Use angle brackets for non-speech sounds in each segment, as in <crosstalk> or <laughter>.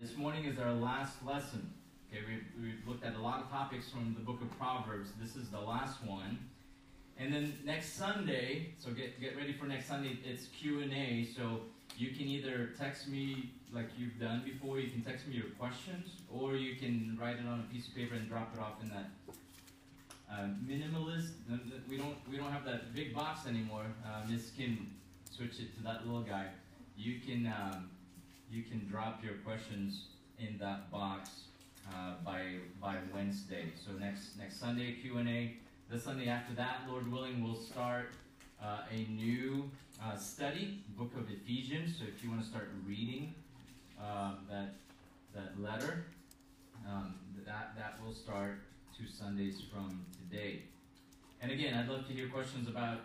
This morning is our last lesson. Okay, we've, we've looked at a lot of topics from the book of Proverbs. This is the last one. And then next Sunday, so get, get ready for next Sunday, it's Q&A. So you can either text me like you've done before, you can text me your questions, or you can write it on a piece of paper and drop it off in that uh, minimalist. We don't, we don't have that big box anymore. Uh, Miss can switch it to that little guy. You can... Um, you can drop your questions in that box uh, by by Wednesday. So next next Sunday Q and A. The Sunday after that, Lord willing, we'll start uh, a new uh, study, Book of Ephesians. So if you want to start reading uh, that that letter, um, that that will start two Sundays from today. And again, I'd love to hear questions about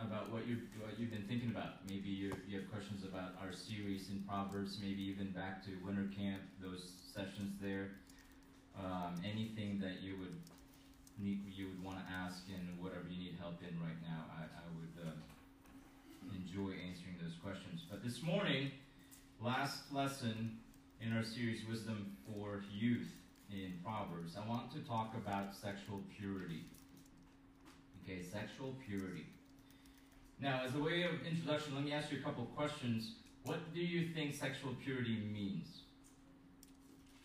about what you've what you've been thinking about. Maybe you, you have questions about our series in Proverbs. Maybe even back to winter camp, those sessions there. Um, anything that you would need, you would want to ask, and whatever you need help in right now, I, I would uh, enjoy answering those questions. But this morning, last lesson in our series, Wisdom for Youth in Proverbs, I want to talk about sexual purity. Okay, sexual purity. Now, as a way of introduction, let me ask you a couple of questions. What do you think sexual purity means?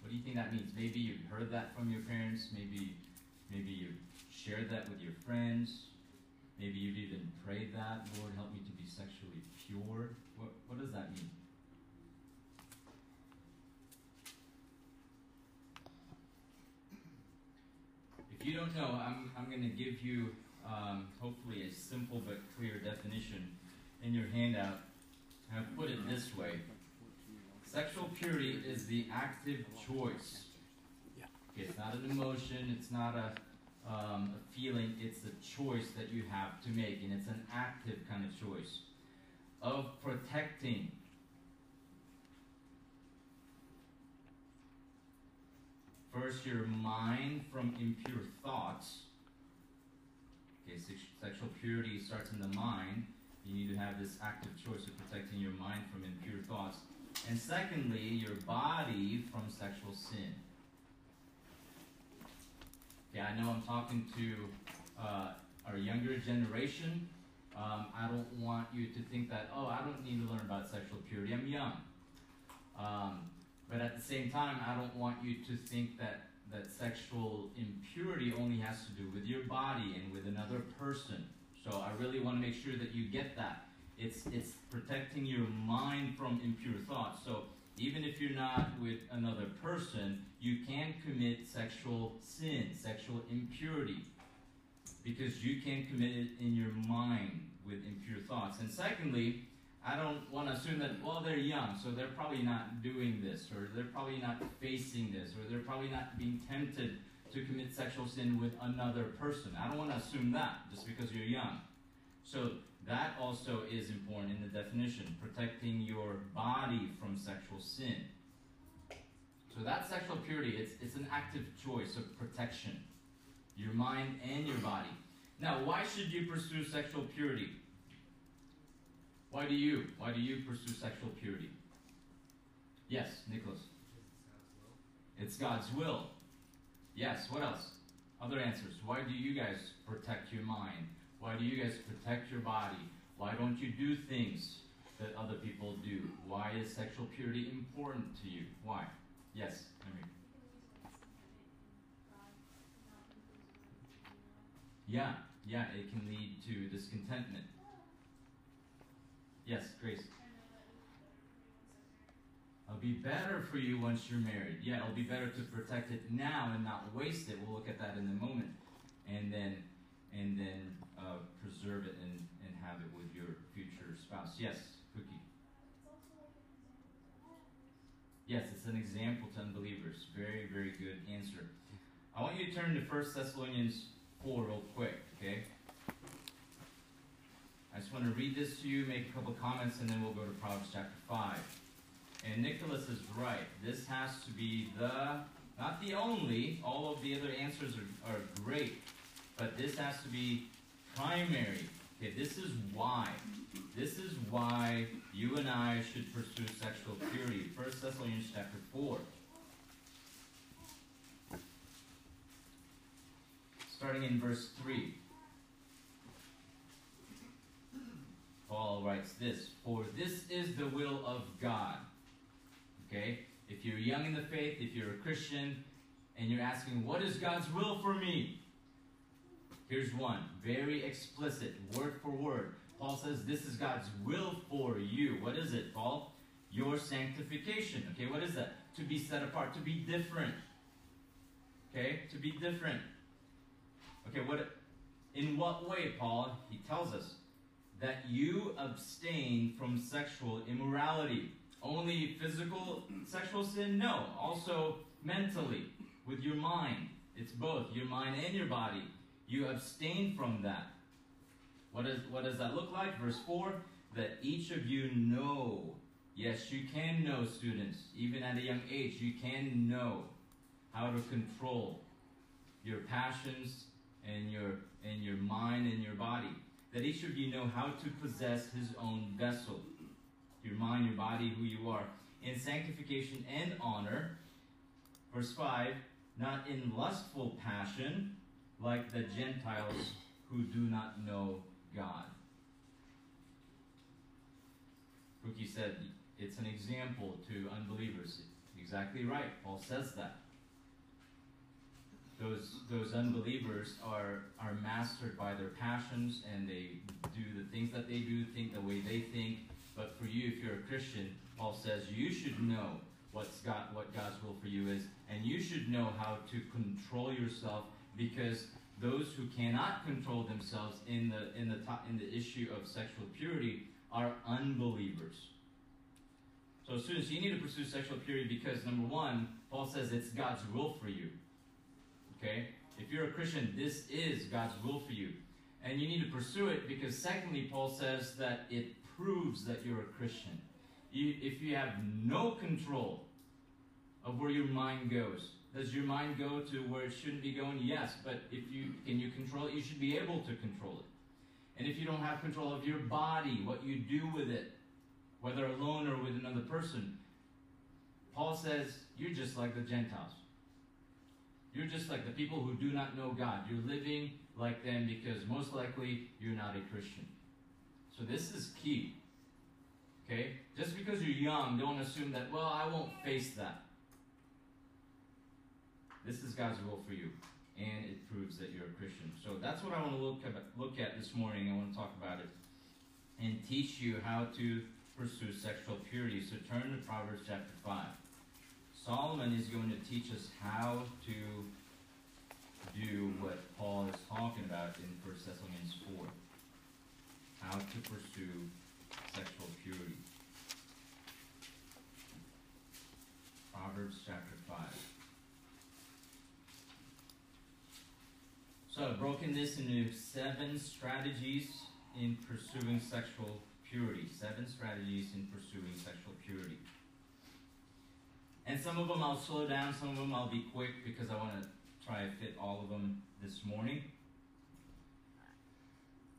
What do you think that means? Maybe you've heard that from your parents. Maybe, maybe you've shared that with your friends. Maybe you've even prayed that, Lord, help me to be sexually pure. What, what does that mean? If you don't know, I'm, I'm going to give you um, hopefully a simple but clear definition in your handout. I've put it this way. Sexual purity is the active choice. Okay, it's not an emotion, it's not a, um, a feeling, it's a choice that you have to make, and it's an active kind of choice. Of protecting. First your mind from impure thoughts Okay, sexual purity starts in the mind. You need to have this active choice of protecting your mind from impure thoughts. And secondly, your body from sexual sin. Okay, I know I'm talking to uh, our younger generation. Um, I don't want you to think that, oh, I don't need to learn about sexual purity. I'm young. Um, but at the same time, I don't want you to think that that sexual impurity only has to do with your body and with another person. So I really want to make sure that you get that. It's it's protecting your mind from impure thoughts. So even if you're not with another person, you can commit sexual sin, sexual impurity, because you can commit it in your mind with impure thoughts. And secondly, I don't want to assume that, well, they're young, so they're probably not doing this, or they're probably not facing this, or they're probably not being tempted to commit sexual sin with another person. I don't want to assume that just because you're young. So that also is important in the definition, protecting your body from sexual sin. So that sexual purity, it's, it's an active choice of protection, your mind and your body. Now, why should you pursue sexual purity? Why do you? Why do you pursue sexual purity? Yes, Nicholas. It's God's will. Yes, what else? Other answers. Why do you guys protect your mind? Why do you guys protect your body? Why don't you do things that other people do? Why is sexual purity important to you? Why? Yes, Henry. Yeah, yeah, it can lead to discontentment. Yes, Grace. It'll be better for you once you're married. Yeah, it'll be better to protect it now and not waste it. We'll look at that in a moment, and then and then uh, preserve it and, and have it with your future spouse. Yes, Cookie. Yes, it's an example to unbelievers. Very, very good answer. I want you to turn to 1 Thessalonians 4 real quick, okay? want to read this to you, make a couple comments, and then we'll go to Proverbs chapter 5. And Nicholas is right. This has to be the, not the only, all of the other answers are, are great, but this has to be primary. Okay, this is why. This is why you and I should pursue sexual purity. 1 Thessalonians chapter 4. Starting in verse 3. Paul writes this For this is the will of God. Okay? If you're young in the faith, if you're a Christian, and you're asking, What is God's will for me? Here's one, very explicit, word for word. Paul says, This is God's will for you. What is it, Paul? Your sanctification. Okay, what is that? To be set apart, to be different. Okay, to be different. Okay, what in what way, Paul? He tells us that you abstain from sexual immorality. Only physical sexual sin? No. Also mentally, with your mind. It's both, your mind and your body. You abstain from that. What, is, what does that look like? Verse 4 that each of you know. Yes, you can know, students. Even at a young age, you can know how to control your passions and your and your mind and your body. That each of you know how to possess his own vessel. Your mind, your body, who you are. In sanctification and honor. Verse 5, not in lustful passion, like the Gentiles who do not know God. Rookie said it's an example to unbelievers. Exactly right. Paul says that. Those those unbelievers are are mastered by their passions and they do the things that they do, think the way they think. But for you, if you're a Christian, Paul says you should know what's God what God's will for you is, and you should know how to control yourself because those who cannot control themselves in the in the top, in the issue of sexual purity are unbelievers. So students, you need to pursue sexual purity because number one, Paul says it's God's will for you. Okay? If you're a Christian, this is God's will for you. And you need to pursue it because secondly, Paul says that it proves that you're a Christian. You, if you have no control of where your mind goes, does your mind go to where it shouldn't be going? Yes, but if you can you control it, you should be able to control it. And if you don't have control of your body, what you do with it, whether alone or with another person, Paul says you're just like the Gentiles. You're just like the people who do not know God. You're living like them because most likely you're not a Christian. So this is key. Okay? Just because you're young, don't assume that, well, I won't face that. This is God's will for you, and it proves that you're a Christian. So that's what I want to look at, look at this morning. I want to talk about it and teach you how to pursue sexual purity. So turn to Proverbs chapter 5. Solomon is going to teach us how to do what Paul is talking about in 1 Thessalonians 4. How to pursue sexual purity. Proverbs chapter 5. So I've broken this into seven strategies in pursuing sexual purity. Seven strategies in pursuing sexual purity. And some of them I'll slow down, some of them I'll be quick because I want to try to fit all of them this morning.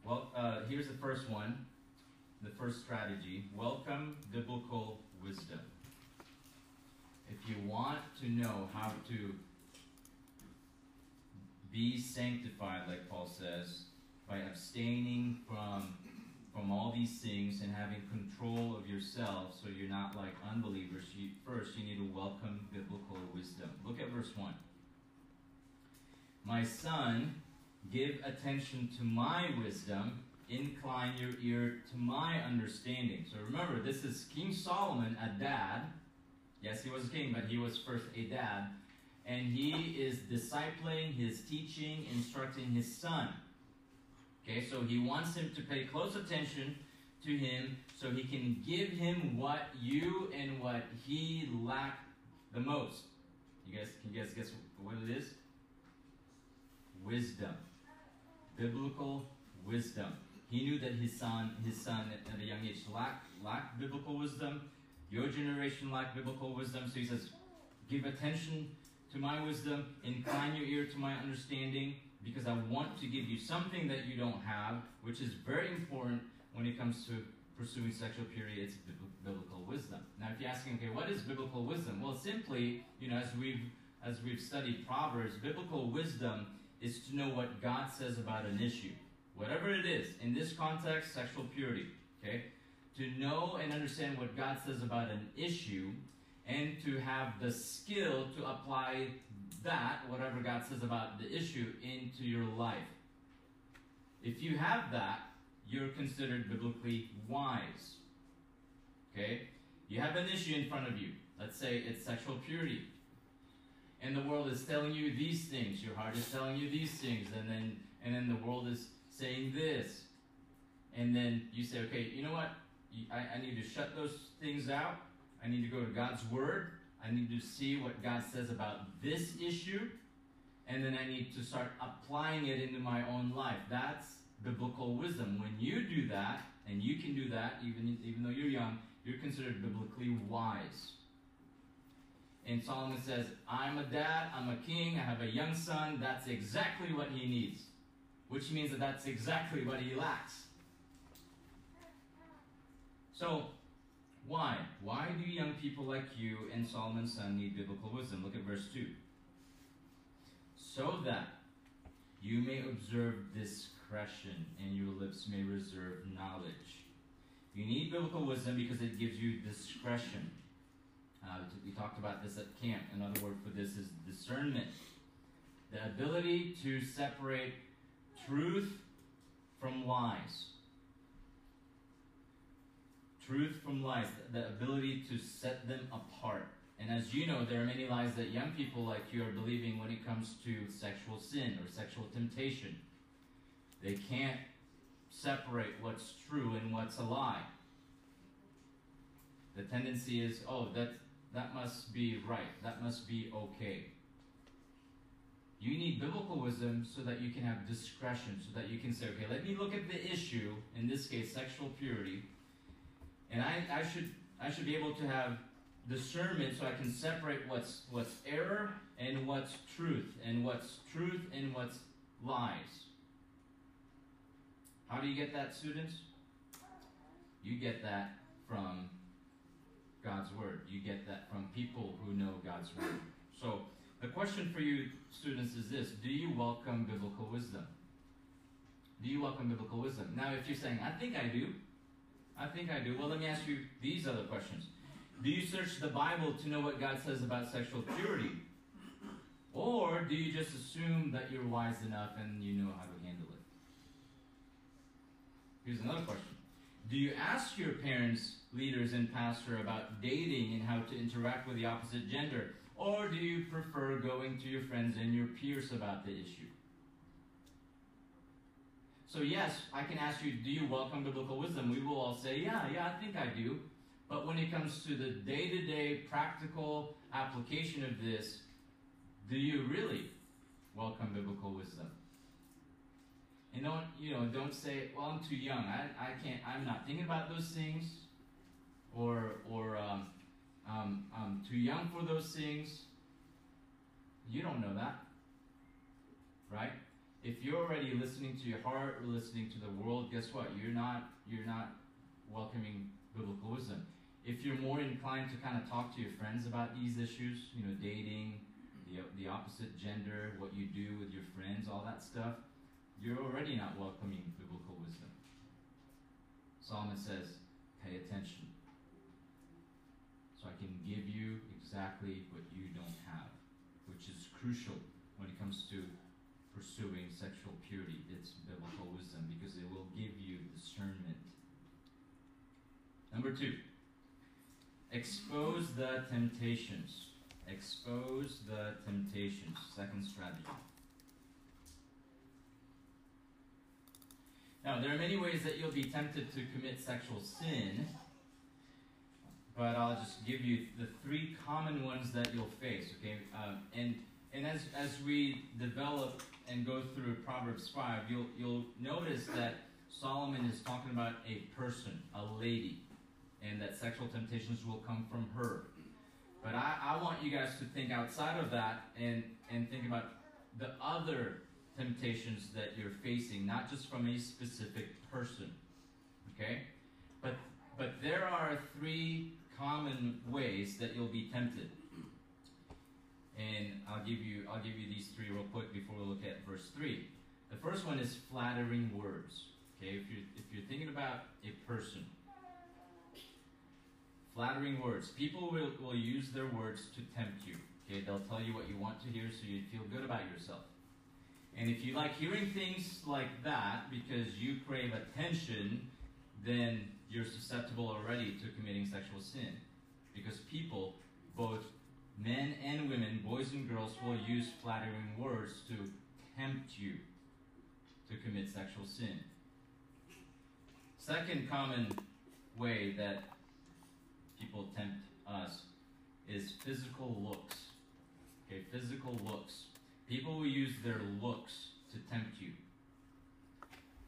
Well, uh, here's the first one. The first strategy welcome biblical wisdom. If you want to know how to be sanctified, like Paul says, by abstaining from from all these things and having control of yourself so you're not like unbelievers, you, first you need to welcome biblical wisdom. Look at verse 1. My son, give attention to my wisdom, incline your ear to my understanding. So remember, this is King Solomon, a dad. Yes, he was a king, but he was first a dad. And he is discipling, his teaching, instructing his son. Okay, so he wants him to pay close attention to him so he can give him what you and what he lack the most. You guys can you guys guess what it is? Wisdom. Biblical wisdom. He knew that his son, his son at a young age lacked, lacked biblical wisdom. Your generation lacked biblical wisdom. So he says, give attention to my wisdom, incline your ear to my understanding, because I want to give you something that you don't have, which is very important when it comes to pursuing sexual purity. It's biblical wisdom. Now, if you're asking, okay, what is biblical wisdom? Well, simply, you know, as we've as we've studied Proverbs, biblical wisdom is to know what God says about an issue. Whatever it is, in this context, sexual purity, okay? To know and understand what God says about an issue and to have the skill to apply that, whatever God says about the issue, into your life. If you have that, you're considered biblically wise. Okay? You have an issue in front of you. Let's say it's sexual purity. And the world is telling you these things. Your heart is telling you these things. And then and then the world is saying this. And then you say, okay, you know what? I, I need to shut those things out. I need to go to God's Word. I need to see what God says about this issue. And then I need to start applying it into my own life. That's biblical wisdom. When you do that, and you can do that even, even though you're young, you're considered biblically wise. And Solomon says, I'm a dad, I'm a king, I have a young son. That's exactly what he needs. Which means that that's exactly what he lacks. So, why? Why do young people like you and Solomon's son need biblical wisdom? Look at verse 2. So that you may observe discretion and your lips may reserve knowledge. You need biblical wisdom because it gives you discretion. Uh, we talked about this at camp. Another word for this is discernment. The ability to separate truth from lies truth from lies, the ability to set them apart. And as you know, there are many lies that young people like you are believing when it comes to sexual sin or sexual temptation. They can't separate what's true and what's a lie. The tendency is, oh, that that must be right. That must be okay. You need biblical wisdom so that you can have discretion, so that you can say, okay, let me look at the issue, in this case, sexual purity, and I, I should I should be able to have discernment so I can separate what's what's error and what's truth, and what's truth and what's lies. How do you get that, students? You get that from God's Word. You get that from people who know God's Word. So, the question for you, students, is this Do you welcome biblical wisdom? Do you welcome biblical wisdom? Now, if you're saying, I think I do, I think I do. Well, let me ask you these other questions. Do you search the Bible to know what God says about sexual purity? Or do you just assume that you're wise enough and you know how to handle it? Here's another question. Do you ask your parents, leaders, and pastor about dating and how to interact with the opposite gender? Or do you prefer going to your friends and your peers about the issue? So, yes, I can ask you, do you welcome biblical wisdom? We will all say, yeah, yeah, I think I do. But when it comes to the day to day practical application of this, do you really welcome biblical wisdom? And don't, you know, don't say, well, I'm too young. I, I can't, I'm not thinking about those things. Or, or um, um, I'm too young for those things. You don't know that. Right? If you're already listening to your heart or listening to the world, guess what? You're not you're not welcoming biblical wisdom. If you're more inclined to kind of talk to your friends about these issues, you know, dating, the, the opposite gender, what you do with your friends, all that stuff, you're already not welcoming biblical wisdom. Solomon says, pay attention. So I can give you exactly what you don't have, which is crucial when it comes to pursuing sexual purity. It's biblical wisdom because it will give you discernment. Number two, expose the temptations. Expose the temptations. Second strategy. Now, there are many ways that you'll be tempted to commit sexual sin, but I'll just give you the three common ones that you'll face. Okay, uh, and and as as we develop and go through Proverbs 5, you'll, you'll notice that Solomon is talking about a person, a lady, and that sexual temptations will come from her. But I, I want you guys to think outside of that and, and think about the other temptations that you're facing, not just from a specific person. Okay? But but there are three common ways that you'll be tempted. And I'll give you I'll give you these three real quick before we look at verse three. The first one is flattering words. Okay, if you if you're thinking about a person, flattering words. People will, will use their words to tempt you. Okay, they'll tell you what you want to hear so you feel good about yourself. And if you like hearing things like that because you crave attention, then you're susceptible already to committing sexual sin. Because people, both men and women, boys and girls, will use flattering words to tempt you to commit sexual sin. Second common way that people tempt us is physical looks. Okay, physical looks. People will use their looks to tempt you.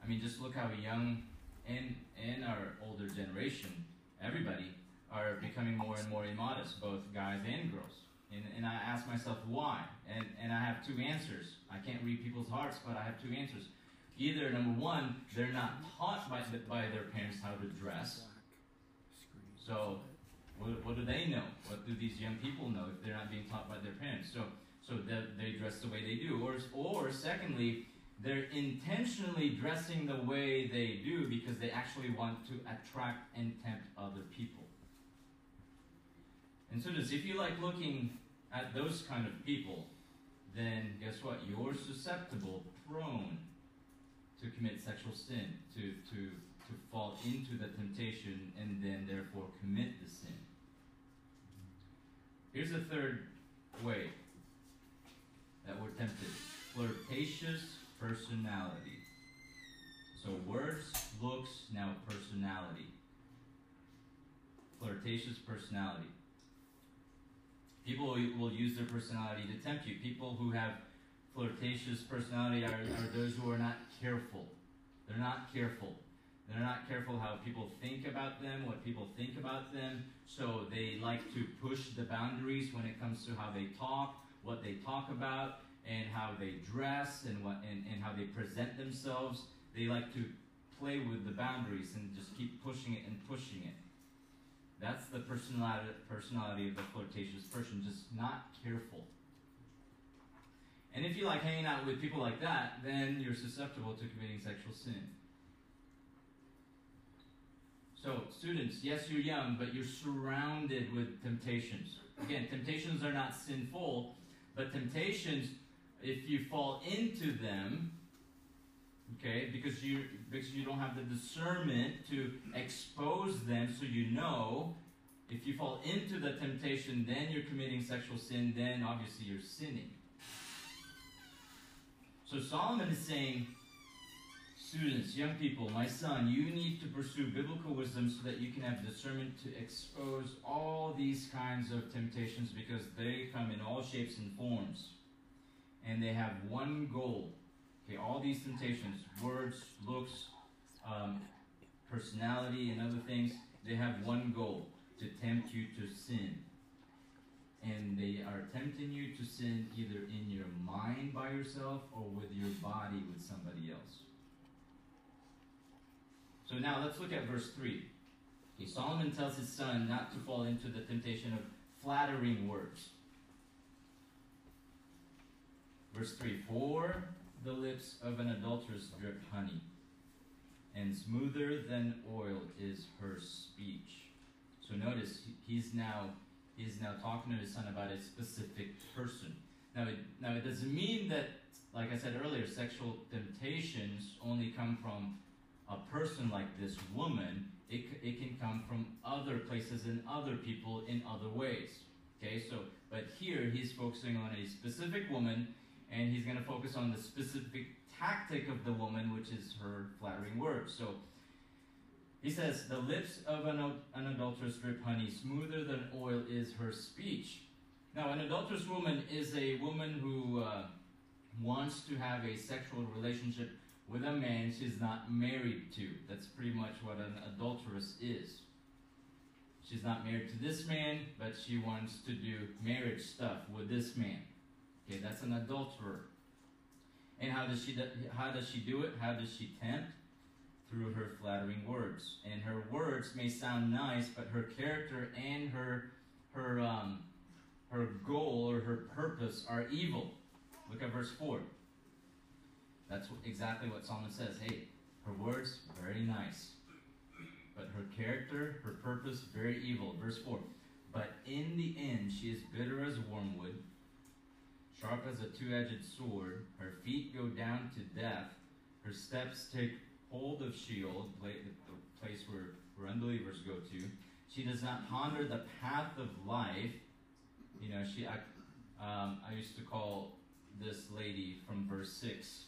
I mean, just look how young and and our older generation, everybody, are becoming more and more immodest, both guys and girls. And, and I ask myself why, and and I have two answers. I can't read people's hearts, but I have two answers. Either number one, they're not taught by by their parents how to dress, so what, what do they know? What do these young people know if they're not being taught by their parents? So, so they, they dress the way they do. Or, or secondly, they're intentionally dressing the way they do because they actually want to attract and tempt other people. And so, just if you like looking at those kind of people, then guess what? You're susceptible, prone to commit sexual sin, to, to, to fall into the temptation, and then therefore commit the sin. Here's a third way that we're tempted flirtatious personality. So, words, looks, now personality. Flirtatious personality. People will use their personality to tempt you. People who have flirtatious personality are, are those who are not careful. They're not careful. They're not careful how people think about them, what people think about them. So they like to push the boundaries when it comes to how they talk, what they talk about, and how they dress and what and, and how they present themselves. They like to play with the boundaries and just keep pushing it and pushing it. That's the personality personality of the flirtatious person, just not careful. And if you like hanging out with people like that, then you're susceptible to committing sexual sin. So, students, yes, you're young, but you're surrounded with temptations. Again, temptations are not sinful, but temptations, if you fall into them, okay, because you because you don't have the discernment to expose them, so you know, if you fall into the temptation, then you're committing sexual sin. Then obviously you're sinning. So Solomon is saying Students, young people, my son, you need to pursue biblical wisdom so that you can have discernment to expose all these kinds of temptations because they come in all shapes and forms. And they have one goal. Okay, all these temptations, words, looks, um, personality, and other things, they have one goal to tempt you to sin. And they are tempting you to sin either in your mind by yourself or with your body with somebody else. So now let's look at verse 3. Okay, Solomon tells his son not to fall into the temptation of flattering words. Verse 3 For the lips of an adulteress drip honey, and smoother than oil is her speech. So notice he's now he's now talking to his son about a specific person. Now it, now it doesn't mean that, like I said earlier, sexual temptations only come from a person like this woman, it, it can come from other places and other people in other ways. Okay, so, but here he's focusing on a specific woman, and he's going to focus on the specific tactic of the woman, which is her flattering words. So, he says, The lips of an, an adulteress drip honey, smoother than oil is her speech. Now, an adulterous woman is a woman who uh, wants to have a sexual relationship with a man she's not married to. That's pretty much what an adulteress is. She's not married to this man, but she wants to do marriage stuff with this man. Okay, that's an adulterer. And how does she do, how does she do it? How does she tempt? Through her flattering words. And her words may sound nice, but her character and her her um, her goal or her purpose are evil. Look at verse 4. That's exactly what Solomon says. Hey, her words, very nice. But her character, her purpose, very evil. Verse 4. But in the end, she is bitter as wormwood, sharp as a two edged sword. Her feet go down to death. Her steps take hold of Sheol, the place where, where unbelievers go to. She does not ponder the path of life. You know, she. I, um, I used to call this lady from verse six,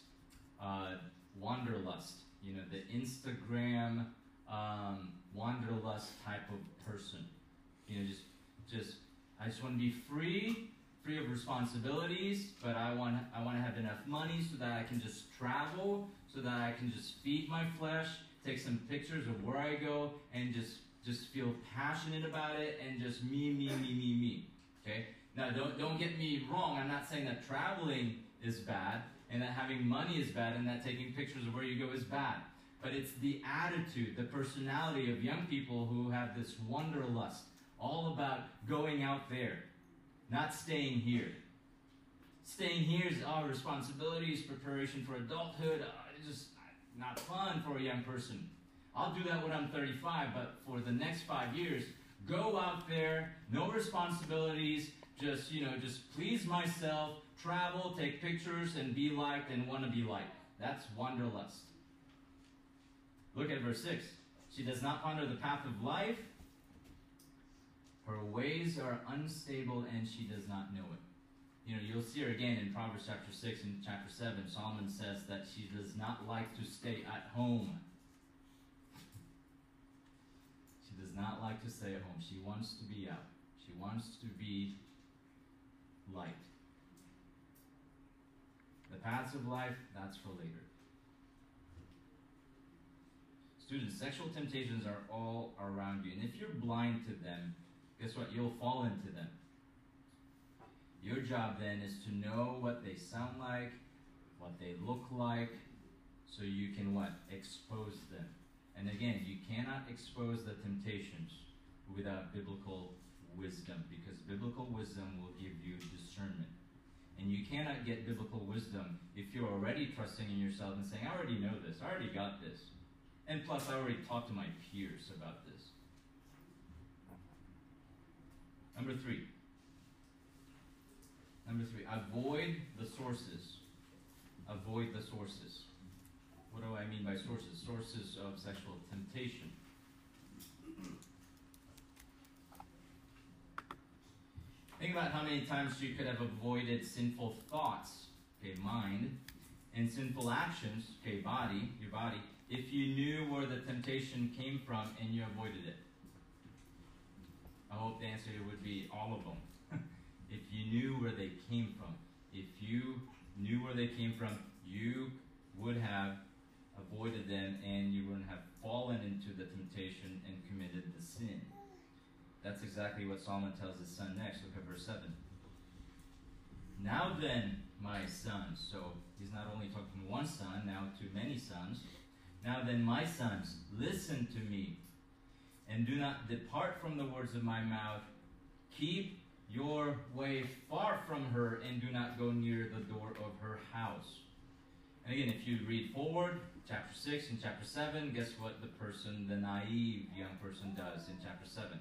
uh, wanderlust. You know, the Instagram um, wanderlust type of person. You know, just just I just want to be free, free of responsibilities, but I want I want to have enough money so that I can just travel, so that I can just feed my flesh, take some pictures of where I go, and just just feel passionate about it and just me, me, me, me, me. Okay? Now don't don't get me wrong, I'm not saying that traveling is bad and that having money is bad and that taking pictures of where you go is bad. But it's the attitude, the personality of young people who have this wanderlust, all about going out there, not staying here. Staying here is our responsibilities, preparation for adulthood. Uh, it's just not fun for a young person. I'll do that when I'm 35, but for the next five years, go out there, no responsibilities, just, you know, just please myself, travel, take pictures, and be liked and want to be liked. That's wanderlust. Look at verse 6. She does not ponder the path of life. Her ways are unstable and she does not know it. You know, you'll see her again in Proverbs chapter 6 and chapter 7. Solomon says that she does not like to stay at home. She does not like to stay at home. She wants to be out. She wants to be light. The paths of life, that's for later. Students, sexual temptations are all around you. And if you're blind to them, guess what? You'll fall into them. Your job then is to know what they sound like, what they look like, so you can what? Expose them. And again, you cannot expose the temptations without biblical wisdom because biblical wisdom will give you discernment. And you cannot get biblical wisdom if you're already trusting in yourself and saying, I already know this, I already got this. And plus, I already talked to my peers about this. Number three. Number three, avoid the sources. Avoid the sources. What do I mean by sources? Sources of sexual temptation. Think about how many times you could have avoided sinful thoughts, okay, mind, and sinful actions, okay, body, your body, if you knew where the temptation came from and you avoided it. I hope the answer would be all of them. <laughs> if you knew where they came from, if you knew where they came from, you would have avoided them and you wouldn't have fallen into the temptation and committed the sin. That's exactly what Solomon tells his son next. Look at verse 7. Now then, my sons. So he's not only talking to one son, now to many sons. Now then, my sons, listen to me, and do not depart from the words of my mouth. Keep your way far from her, and do not go near the door of her house. And again, if you read forward, chapter 6 and chapter 7, guess what the person, the naive young person, does in chapter 7?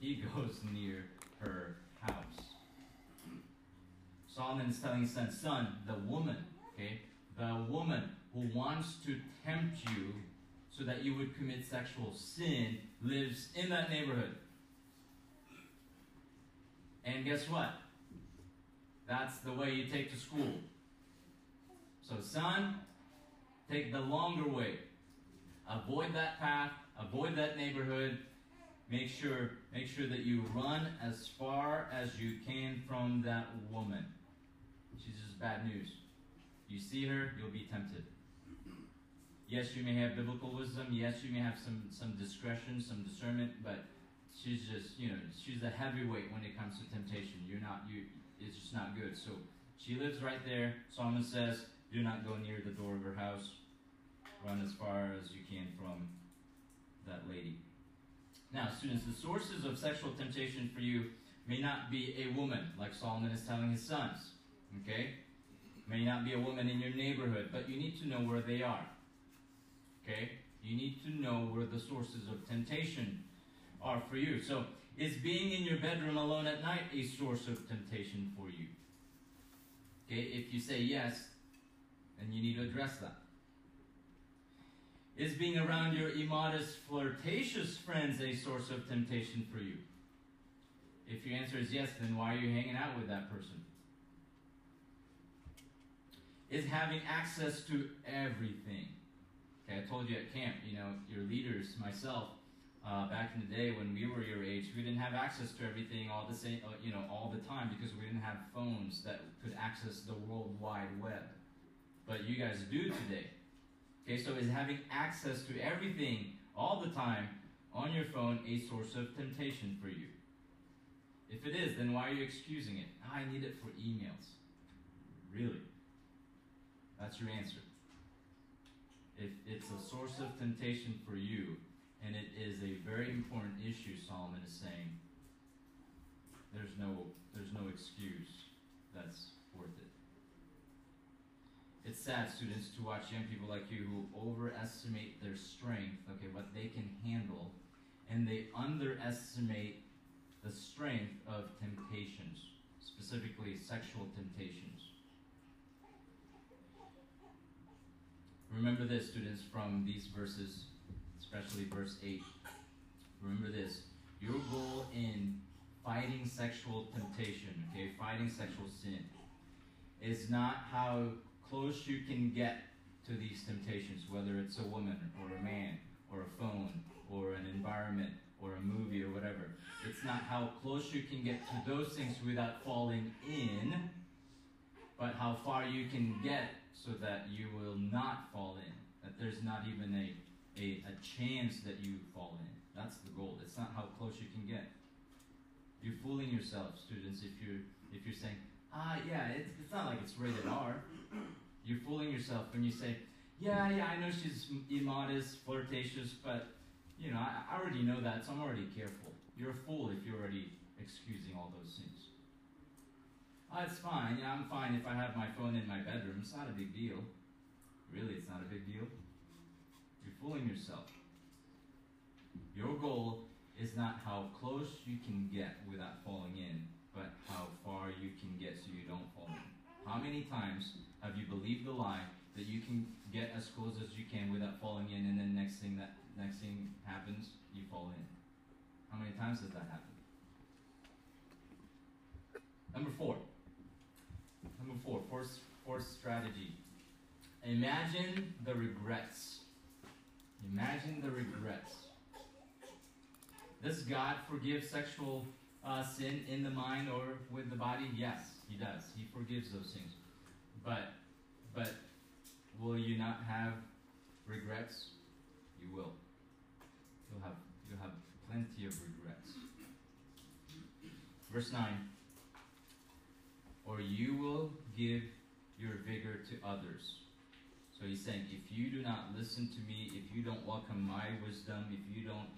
He <laughs> goes near her house. Solomon is telling his son, son, the woman, okay, the woman who wants to tempt you so that you would commit sexual sin lives in that neighborhood. And guess what? That's the way you take to school. So, son, Take the longer way. Avoid that path, avoid that neighborhood. Make sure, make sure that you run as far as you can from that woman. She's just bad news. You see her, you'll be tempted. Yes, you may have biblical wisdom. Yes, you may have some, some discretion, some discernment, but she's just, you know, she's a heavyweight when it comes to temptation. You're not, you, it's just not good. So she lives right there. Solomon says, do not go near the door of her house. Run as far as you can from that lady. Now, students, the sources of sexual temptation for you may not be a woman, like Solomon is telling his sons. Okay? May not be a woman in your neighborhood, but you need to know where they are. Okay? You need to know where the sources of temptation are for you. So, is being in your bedroom alone at night a source of temptation for you? Okay, if you say yes, then you need to address that. Is being around your immodest, flirtatious friends a source of temptation for you? If your answer is yes, then why are you hanging out with that person? Is having access to everything. Okay, I told you at camp, you know, your leaders, myself, uh, back in the day when we were your age, we didn't have access to everything all the same, uh, you know, all the time because we didn't have phones that could access the World Wide Web. But you guys do today. Okay, so is having access to everything all the time on your phone a source of temptation for you? If it is, then why are you excusing it? Oh, I need it for emails. Really? That's your answer. If it's a source of temptation for you, and it is a very important issue, Solomon is saying, there's no there's no excuse that's worth it. It's sad, students, to watch young people like you who overestimate their strength, okay, what they can handle, and they underestimate the strength of temptations, specifically sexual temptations. Remember this, students, from these verses, especially verse 8. Remember this. Your goal in fighting sexual temptation, okay, fighting sexual sin, is not how close you can get to these temptations, whether it's a woman or a man or a phone or an environment or a movie or whatever. It's not how close you can get to those things without falling in, but how far you can get so that you will not fall in. That there's not even a, a, a chance that you fall in. That's the goal. It's not how close you can get. You're fooling yourself, students, if you're if you're saying, ah yeah, it's, it's not like it's rated R. You're fooling yourself when you say, yeah, yeah, I know she's immodest, flirtatious, but you know, I, I already know that, so I'm already careful. You're a fool if you're already excusing all those things. It's fine. I'm fine if I have my phone in my bedroom. It's not a big deal. Really, it's not a big deal. You're fooling yourself. Your goal is not how close you can get without falling in, but how far you can get so you don't fall in. How many times have you believed the lie that you can get as close as you can without falling in, and then next thing that next thing happens, you fall in? How many times does that happen? Number four. Fourth, fourth strategy. Imagine the regrets. Imagine the regrets. Does God forgive sexual uh, sin in the mind or with the body? Yes, He does. He forgives those things. But, but will you not have regrets? You will. You'll have you'll have plenty of regrets. Verse nine. Or you will give your vigor to others. So he's saying, if you do not listen to me, if you don't welcome my wisdom, if you don't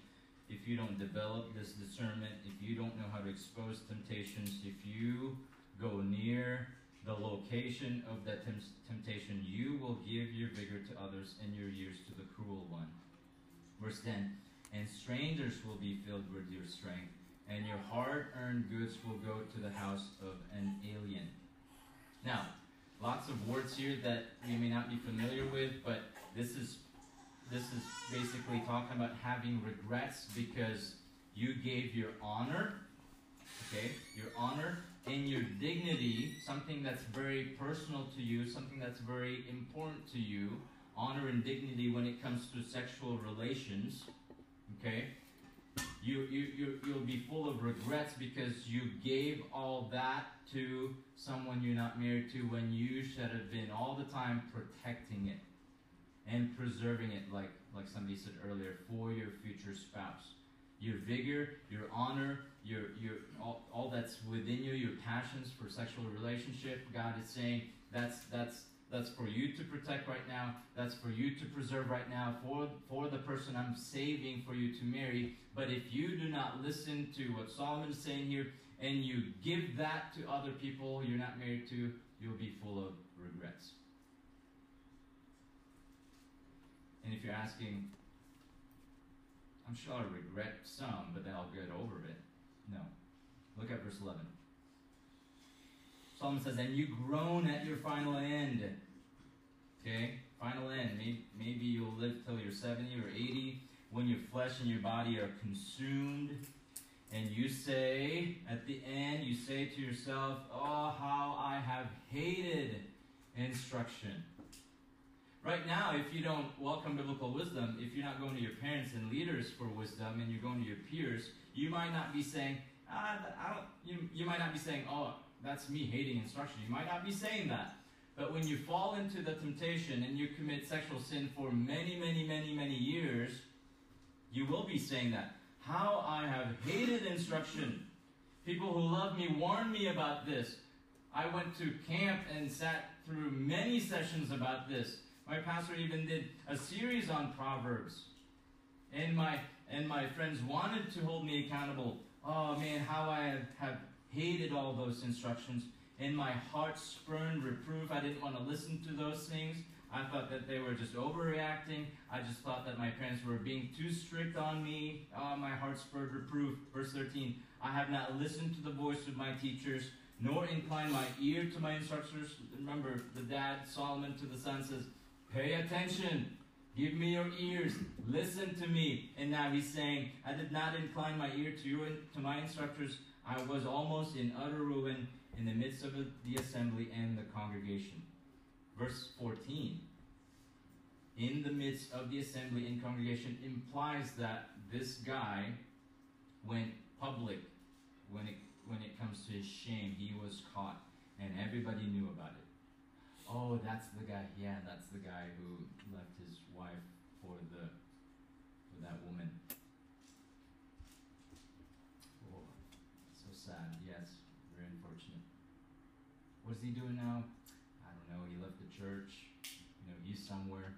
if you don't develop this discernment, if you don't know how to expose temptations, if you go near the location of that temptation, you will give your vigor to others and your years to the cruel one. Verse 10 And strangers will be filled with your strength, and your hard earned goods will go to the house of an alien. Now, lots of words here that we may not be familiar with, but this is this is basically talking about having regrets because you gave your honor, okay, your honor and your dignity, something that's very personal to you, something that's very important to you, honor and dignity when it comes to sexual relations, okay? You, you, you, you'll be full of regrets because you gave all that to someone you're not married to when you should have been all the time protecting it and preserving it, like, like somebody said earlier, for your future spouse. Your vigor, your honor, your, your, all, all that's within you, your passions for sexual relationship, God is saying that's, that's, that's for you to protect right now. That's for you to preserve right now for, for the person I'm saving for you to marry. But if you do not listen to what Solomon is saying here and you give that to other people you're not married to, you'll be full of regrets. And if you're asking, I'm sure I'll regret some, but then I'll get over it. No. Look at verse 11. Solomon says, And you groan at your final end. Okay? Final end. Maybe, maybe you'll live till you're 70 or 80 when your flesh and your body are consumed. And you say, at the end, you say to yourself, Oh, how I have hated instruction. Right now, if you don't welcome biblical wisdom, if you're not going to your parents and leaders for wisdom and you're going to your peers, you might not be saying, ah, I don't, you, you might not be saying, oh, that's me hating instruction. You might not be saying that. But when you fall into the temptation and you commit sexual sin for many, many, many, many years, you will be saying that. How I have hated instruction. People who love me warn me about this. I went to camp and sat through many sessions about this. My pastor even did a series on Proverbs. And my and my friends wanted to hold me accountable. Oh man, how I have hated all those instructions. In my heart spurned reproof. I didn't want to listen to those things. I thought that they were just overreacting. I just thought that my parents were being too strict on me. Oh, my heart spurred reproof. Verse 13 I have not listened to the voice of my teachers, nor inclined my ear to my instructors. Remember, the dad, Solomon, to the son says, Pay attention. Give me your ears. Listen to me. And now he's saying, I did not incline my ear to you to my instructors. I was almost in utter ruin in the midst of the assembly and the congregation. Verse 14. In the midst of the assembly and congregation implies that this guy went public when it when it comes to his shame. He was caught and everybody knew about it. Oh, that's the guy. Yeah, that's the guy who left his wife for the for that woman. Oh, so sad. Yes, very unfortunate. What is he doing now? I don't know. He left the church. You know, he's somewhere.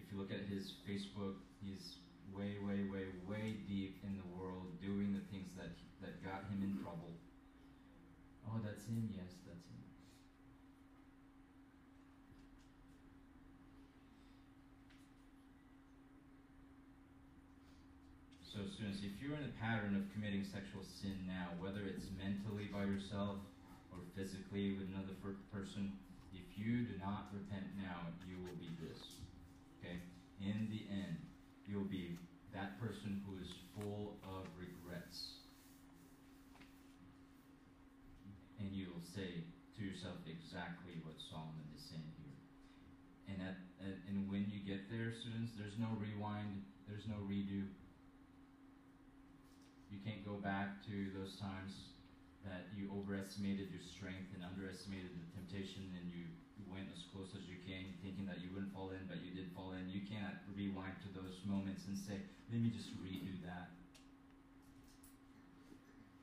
If you look at his Facebook, he's way, way, way, way deep in the world, doing the things that that got him in trouble. Oh, that's him. Yes, that's him. So, students, if you're in a pattern of committing sexual sin now, whether it's mentally by yourself or physically with another person, if you do not repent now, you will be this. Okay? In the end, you'll be that person who is full of regrets. And you'll say to yourself exactly what Solomon is saying here. And at, and when you get there, students, there's no rewind, there's no redo you can't go back to those times that you overestimated your strength and underestimated the temptation and you went as close as you can thinking that you wouldn't fall in, but you did fall in. You can't rewind to those moments and say, let me just redo that.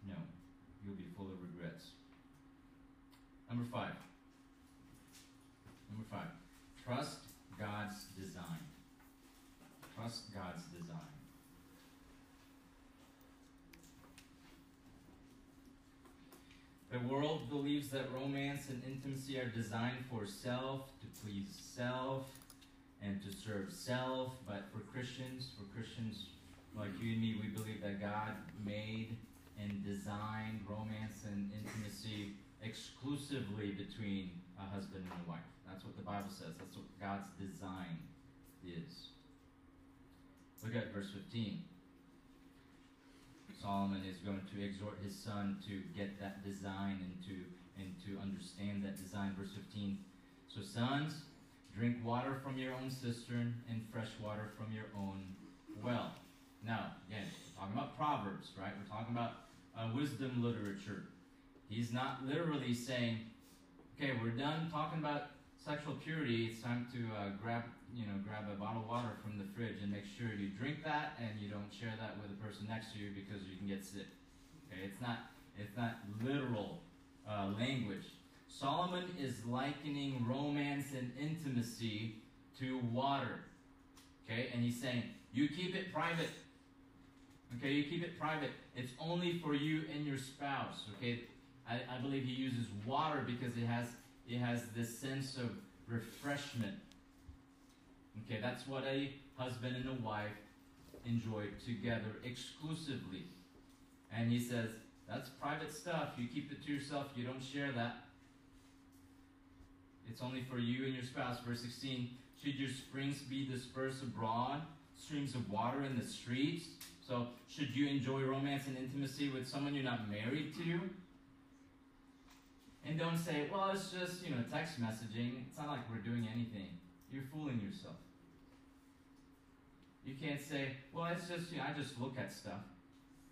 No, you'll be full of regrets. Number five. Number five. Trust God's design. Trust God's design. The world believes that romance and intimacy are designed for self, to please self, and to serve self. But for Christians, for Christians like you and me, we believe that God made and designed romance and intimacy exclusively between a husband and a wife. That's what the Bible says. That's what God's design is. Look at verse 15. Solomon is going to exhort his son to get that design and to and to understand that design. Verse 15. So sons, drink water from your own cistern and fresh water from your own well. Now, again, we're talking about Proverbs, right? We're talking about uh, wisdom literature. He's not literally saying, okay, we're done talking about sexual purity. It's time to uh, grab you know, grab a bottle of water from the fridge and make sure you drink that and you don't share that with the person next to you because you can get sick. Okay, it's not it's not literal uh, language. Solomon is likening romance and intimacy to water. Okay, and he's saying you keep it private. Okay, you keep it private. It's only for you and your spouse. Okay, I, I believe he uses water because it has it has this sense of refreshment. Okay, that's what a husband and a wife enjoy together exclusively. And he says, that's private stuff. You keep it to yourself. You don't share that. It's only for you and your spouse. Verse 16 Should your springs be dispersed abroad, streams of water in the streets? So, should you enjoy romance and intimacy with someone you're not married to? And don't say, well, it's just, you know, text messaging. It's not like we're doing anything. You're fooling yourself. You can't say, well, it's just, you know, I just look at stuff.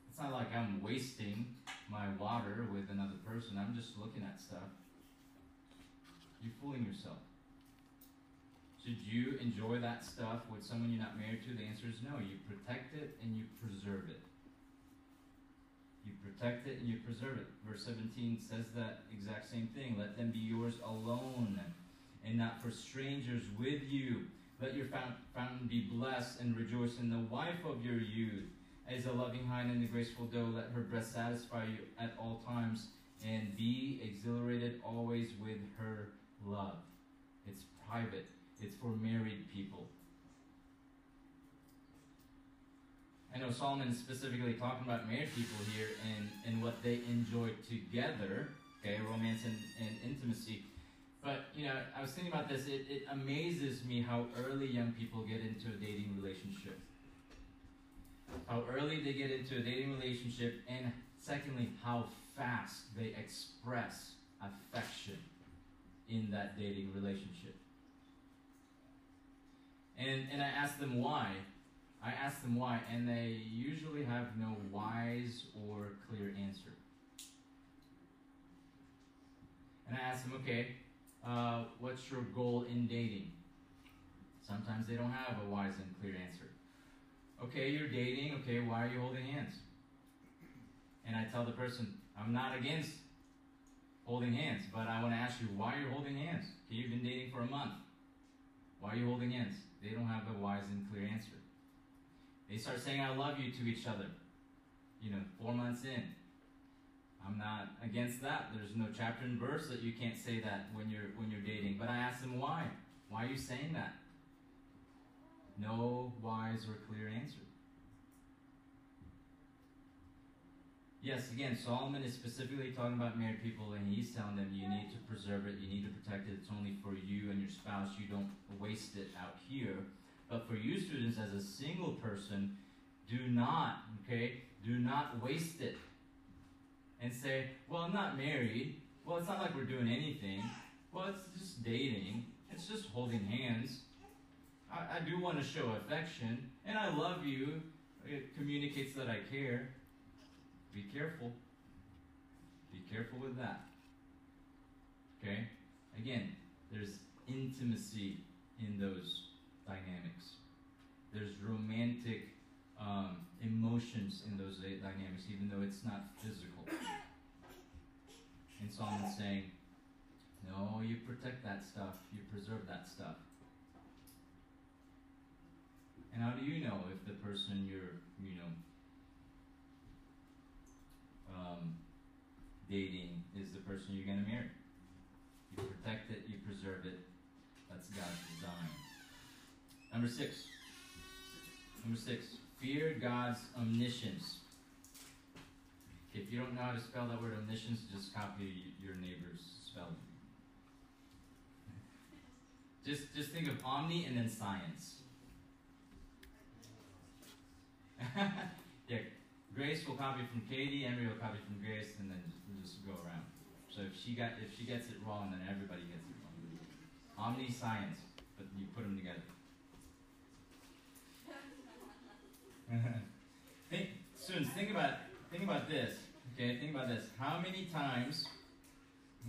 It's not like I'm wasting my water with another person. I'm just looking at stuff. You're fooling yourself. Should you enjoy that stuff with someone you're not married to? The answer is no. You protect it and you preserve it. You protect it and you preserve it. Verse 17 says that exact same thing. Let them be yours alone and not for strangers with you. Let your fountain be blessed and rejoice in the wife of your youth. As a loving hind and a graceful doe, let her breast satisfy you at all times and be exhilarated always with her love. It's private, it's for married people. I know Solomon is specifically talking about married people here and, and what they enjoy together, okay, romance and, and intimacy. But, you know, I was thinking about this. It, it amazes me how early young people get into a dating relationship. How early they get into a dating relationship, and secondly, how fast they express affection in that dating relationship. And, and I ask them why. I ask them why, and they usually have no wise or clear answer. And I ask them, okay, uh, what's your goal in dating? Sometimes they don't have a wise and clear answer. Okay, you're dating. Okay, why are you holding hands? And I tell the person, I'm not against holding hands, but I want to ask you, why are you holding hands? Okay, you've been dating for a month. Why are you holding hands? They don't have a wise and clear answer. They start saying, I love you to each other. You know, four months in. I'm not against that. There's no chapter and verse that you can't say that when you're when you're dating. But I asked them why. Why are you saying that? No wise or clear answer. Yes, again, Solomon is specifically talking about married people, and he's telling them you need to preserve it, you need to protect it. It's only for you and your spouse. You don't waste it out here. But for you students, as a single person, do not, okay, do not waste it. And say, well, I'm not married. Well, it's not like we're doing anything. Well, it's just dating. It's just holding hands. I, I do want to show affection, and I love you. It communicates that I care. Be careful. Be careful with that. Okay? Again, there's intimacy in those dynamics. There's romantic um, emotions in those dynamics, even though it's not physical. And Solomon's saying, no, you protect that stuff, you preserve that stuff. And how do you know if the person you're, you know, um, dating is the person you're going to marry? You protect it, you preserve it. That's God's design. Number six. Number six. Fear God's omniscience. If you don't know how to spell that word omniscience, just copy your neighbor's spelling. Just, just think of omni and then science. <laughs> yeah, Grace will copy from Katie, Emery will copy from Grace, and then just, just go around. So if she got if she gets it wrong, then everybody gets it wrong. Omni science, but you put them together. <laughs> think, students, think about think about this. Okay, think about this. How many times?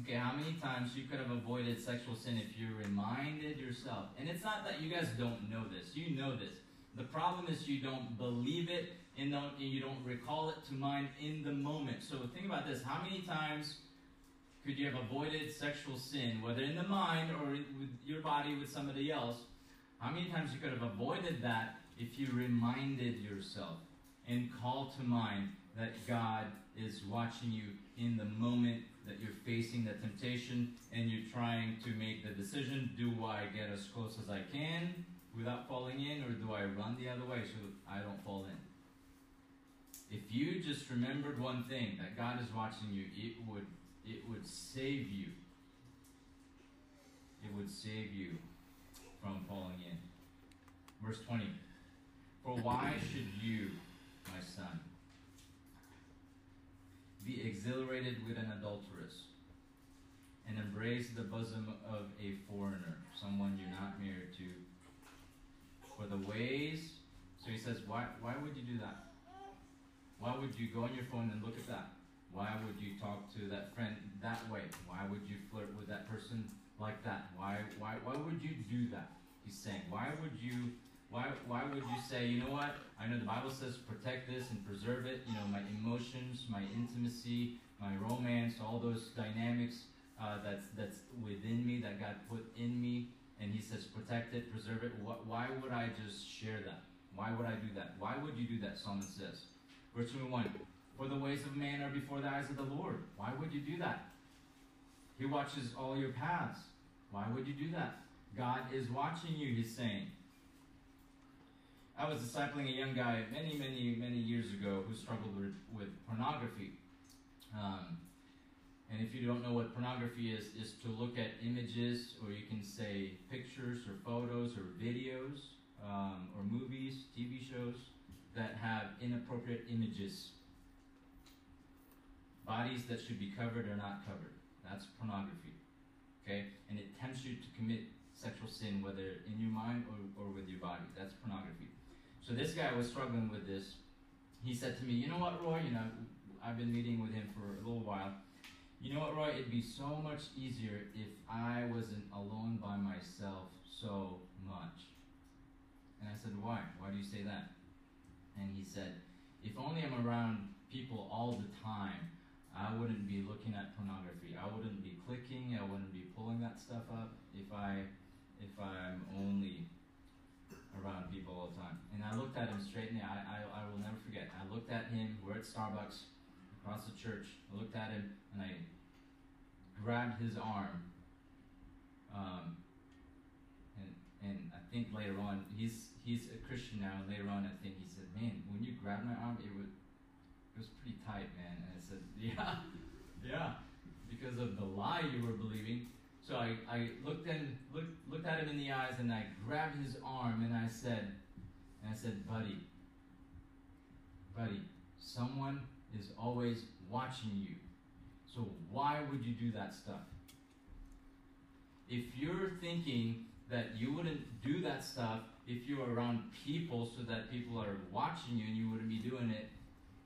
Okay, how many times you could have avoided sexual sin if you reminded yourself? And it's not that you guys don't know this. You know this. The problem is you don't believe it and don't, you don't recall it to mind in the moment. So think about this. How many times could you have avoided sexual sin, whether in the mind or with your body with somebody else? How many times you could have avoided that if you reminded yourself? and call to mind that God is watching you in the moment that you're facing the temptation and you're trying to make the decision do I get as close as I can without falling in, or do I run the other way so I don't fall in? If you just remembered one thing that God is watching you, it would it would save you. It would save you from falling in. Verse 20. For why should you, my son, be exhilarated with an adulteress and embrace the bosom of a foreigner, someone you're not married to? For the ways, so he says, why, why would you do that? Why would you go on your phone and look at that? Why would you talk to that friend that way? Why would you flirt with that person like that? Why, why, why would you do that? He's saying, why would you why, why would you say, you know what? I know the Bible says protect this and preserve it. You know, my emotions, my intimacy, my romance, all those dynamics uh, that's that's within me that God put in me, and He says protect it, preserve it. Why would I just share that? Why would I do that? Why would you do that? Solomon says, verse twenty-one. For the ways of man are before the eyes of the Lord. Why would you do that? He watches all your paths. Why would you do that? God is watching you, he's saying. I was discipling a young guy many, many, many years ago who struggled with, with pornography. Um, and if you don't know what pornography is, is to look at images, or you can say pictures, or photos, or videos, um, or movies, TV shows that have inappropriate images. Bodies that should be covered are not covered. That's pornography. Okay? And it tempts you to commit sexual sin, whether in your mind or, or with your body. That's pornography. So this guy was struggling with this. He said to me, You know what, Roy? You know, I've been meeting with him for a little while. You know what, Roy? It'd be so much easier if I wasn't alone by myself so much. And I said, Why? Why do you say that? And he said, If only I'm around people all the time, I wouldn't be looking at pornography. I wouldn't be clicking. I wouldn't be pulling that stuff up if I if I'm only around people all the time. And I looked at him straight in the eye. I, I will never forget. I looked at him. We're at Starbucks across the church. I looked at him and I grabbed his arm. Um, and and I think later on he's he's a Christian now. And later on, I think he said, "Man, when you grabbed my arm, it was it was pretty tight, man." And I said, <laughs> "Yeah, yeah, because of the lie you were believing." So I, I looked in looked looked at him in the eyes and I grabbed his arm and I said and I said, Buddy, buddy, someone is always watching you. So why would you do that stuff? If you're thinking that you wouldn't do that stuff if you were around people so that people are watching you and you wouldn't be doing it,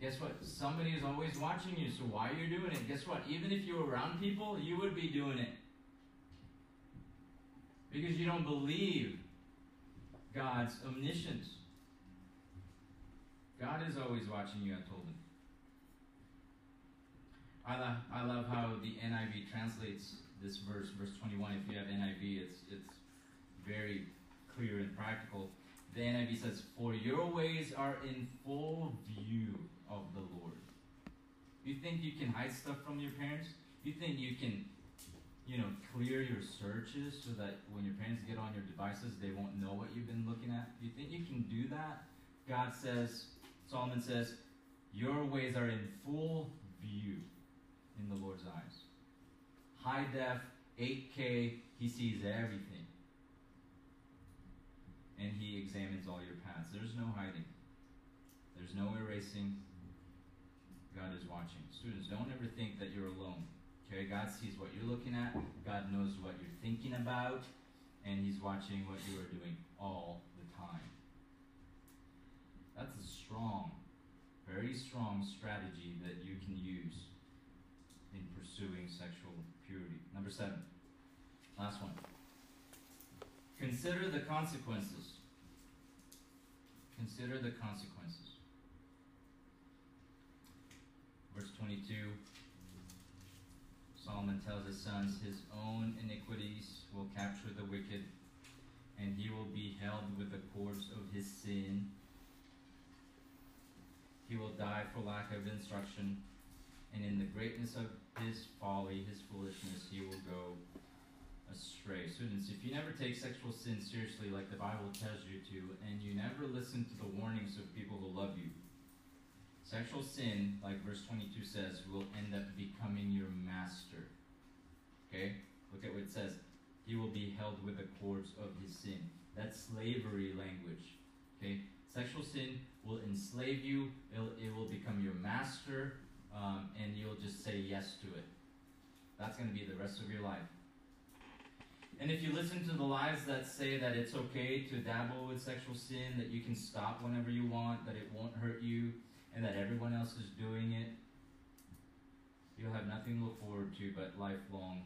guess what? Somebody is always watching you. So why are you doing it? Guess what? Even if you were around people, you would be doing it because you don't believe God's omniscience. God is always watching you, I told him. I love, I love how the NIV translates this verse, verse 21. If you have NIV, it's, it's very clear and practical. The NIV says, For your ways are in full view of the Lord. You think you can hide stuff from your parents? You think you can you know, clear your searches so that when your parents get on your devices, they won't know what you've been looking at? Do you think you can do that? God says, Solomon says, your ways are in full view in the Lord's eyes. High def, 8K, he sees everything. And he examines all your paths. There's no hiding. There's no erasing. God is watching. Students, don't ever think that you're alone. Okay, God sees what you're looking at, God knows what you're thinking about, and He's watching what you are doing all the time. That's a strong, very strong strategy that you can use in pursuing sexual purity. Number seven, last one. Consider the consequences. Consider the consequences. Verse 22 Solomon tells his sons, His own iniquities will capture the wicked, and he will be held with the cords of his sin. he will die for lack of instruction, and in the greatness of his folly, his foolishness, he will go astray. Students, if you never take sexual sin seriously like the Bible tells you to, and you never listen to the warnings of people who love you, sexual sin, like verse 22 says, will end up becoming your master. Okay? Look at what it says. He will be held with the cords of his sin. That's slavery language. Okay? Sexual sin will enslave you, It'll, it will become your master, um, and you'll just say yes to it. That's going to be the rest of your life. And if you listen to the lies that say that it's okay to dabble with sexual sin, that you can stop whenever you want, that it won't hurt you, and that everyone else is doing it, you'll have nothing to look forward to but lifelong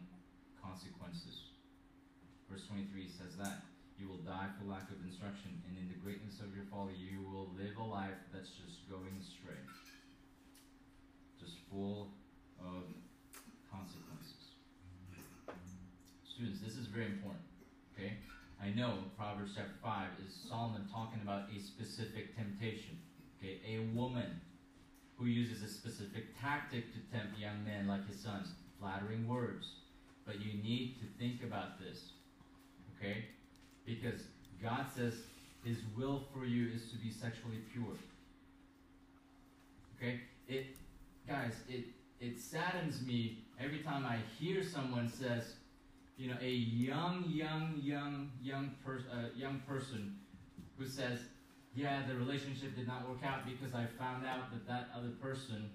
consequences. Verse 23 says that. You will die for lack of instruction, and in the greatness of your folly, you will live a life that's just going astray. Just full of consequences. Students, this is very important. Okay? I know Proverbs chapter 5 is Solomon talking about a specific temptation. Okay? A woman who uses a specific tactic to tempt young men like his sons, flattering words. But you need to think about this. Okay? Because God says his will for you is to be sexually pure. Okay? It guys, it it saddens me every time I hear someone says, you know, a young, young, young, young person, uh, young person who says, "Yeah, the relationship did not work out because I found out that that other person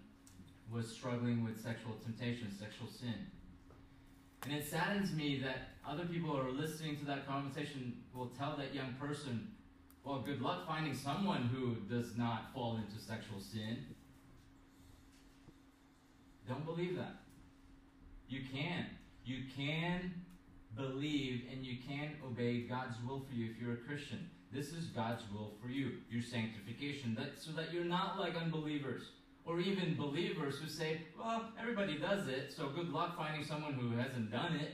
was struggling with sexual temptation, sexual sin." And it saddens me that other people who are listening to that conversation will tell that young person, "Well, good luck finding someone who does not fall into sexual sin." Don't believe that. You can. You can believe and you can obey God's will for you if you're a Christian. This is God's will for you, your sanctification, that, so that you're not like unbelievers or even believers who say, well, everybody does it, so good luck finding someone who hasn't done it.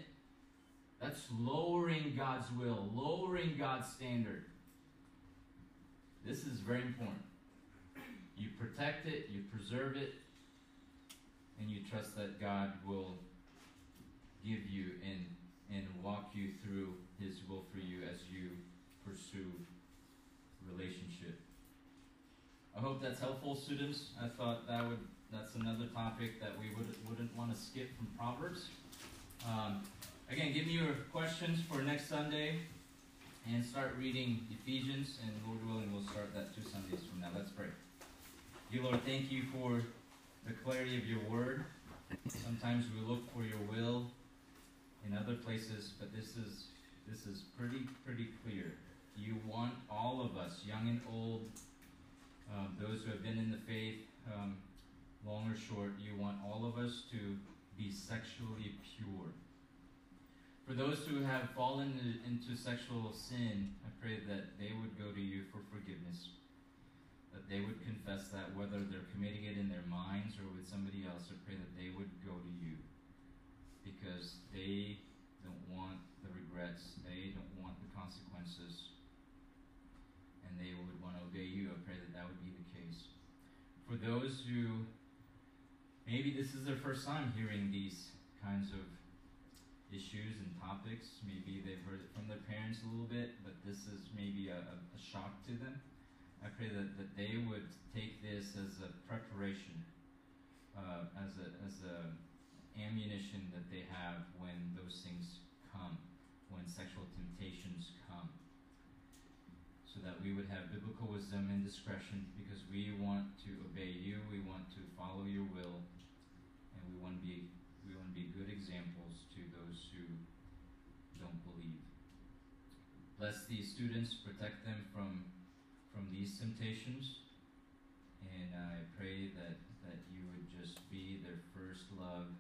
That's lowering God's will, lowering God's standard. This is very important. You protect it, you preserve it, and you trust that God will give you and and walk you through his will for you as you pursue relationship. I hope that's helpful, students. I thought that would that's another topic that we would, wouldn't want to skip from Proverbs. Um, again, give me your questions for next Sunday and start reading Ephesians, and Lord willing, we'll start that two Sundays from now. Let's pray. Dear Lord, thank you for the clarity of your word. Sometimes we look for your will in other places, but this is this is pretty pretty clear. You want all of us, young and old, um, those who have been in the faith, um, long or short, you want all of us to be sexually pure. For those who have fallen into sexual sin, I pray that they would go to you for forgiveness. That they would confess that whether they're committing it in their minds or with somebody else, I pray that they would go to you because they don't want the regrets, they don't want the consequences, and they would want to obey you. I pray that that would be the case. For those who maybe this is their first time hearing these kinds of issues and topics, maybe they've heard it from their parents a little bit, but this is maybe a, a, shock to them. I pray that, that they would take this as a preparation, uh, as a as a ammunition that they have when those things come, when sexual temptations come so that we would have biblical wisdom and discretion because we want to obey you, we want to follow your will, and we want to be we want to be good examples to those who don't believe. Bless these students, protect them from from these temptations, and I pray that that you would just be their first love